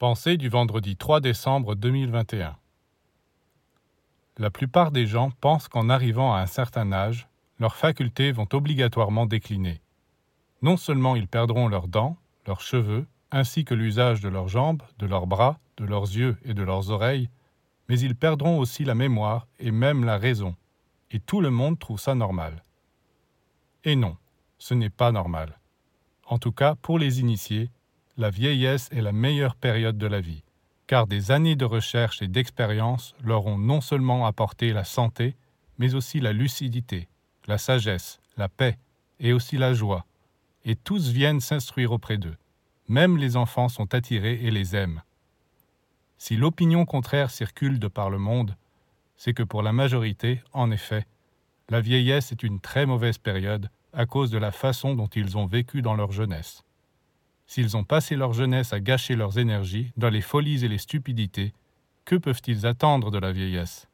Pensée du vendredi 3 décembre 2021 La plupart des gens pensent qu'en arrivant à un certain âge, leurs facultés vont obligatoirement décliner. Non seulement ils perdront leurs dents, leurs cheveux, ainsi que l'usage de leurs jambes, de leurs bras, de leurs yeux et de leurs oreilles, mais ils perdront aussi la mémoire et même la raison, et tout le monde trouve ça normal. Et non, ce n'est pas normal. En tout cas, pour les initiés, la vieillesse est la meilleure période de la vie, car des années de recherche et d'expérience leur ont non seulement apporté la santé, mais aussi la lucidité, la sagesse, la paix et aussi la joie, et tous viennent s'instruire auprès d'eux. Même les enfants sont attirés et les aiment. Si l'opinion contraire circule de par le monde, c'est que pour la majorité, en effet, la vieillesse est une très mauvaise période à cause de la façon dont ils ont vécu dans leur jeunesse. S'ils ont passé leur jeunesse à gâcher leurs énergies dans les folies et les stupidités, que peuvent-ils attendre de la vieillesse?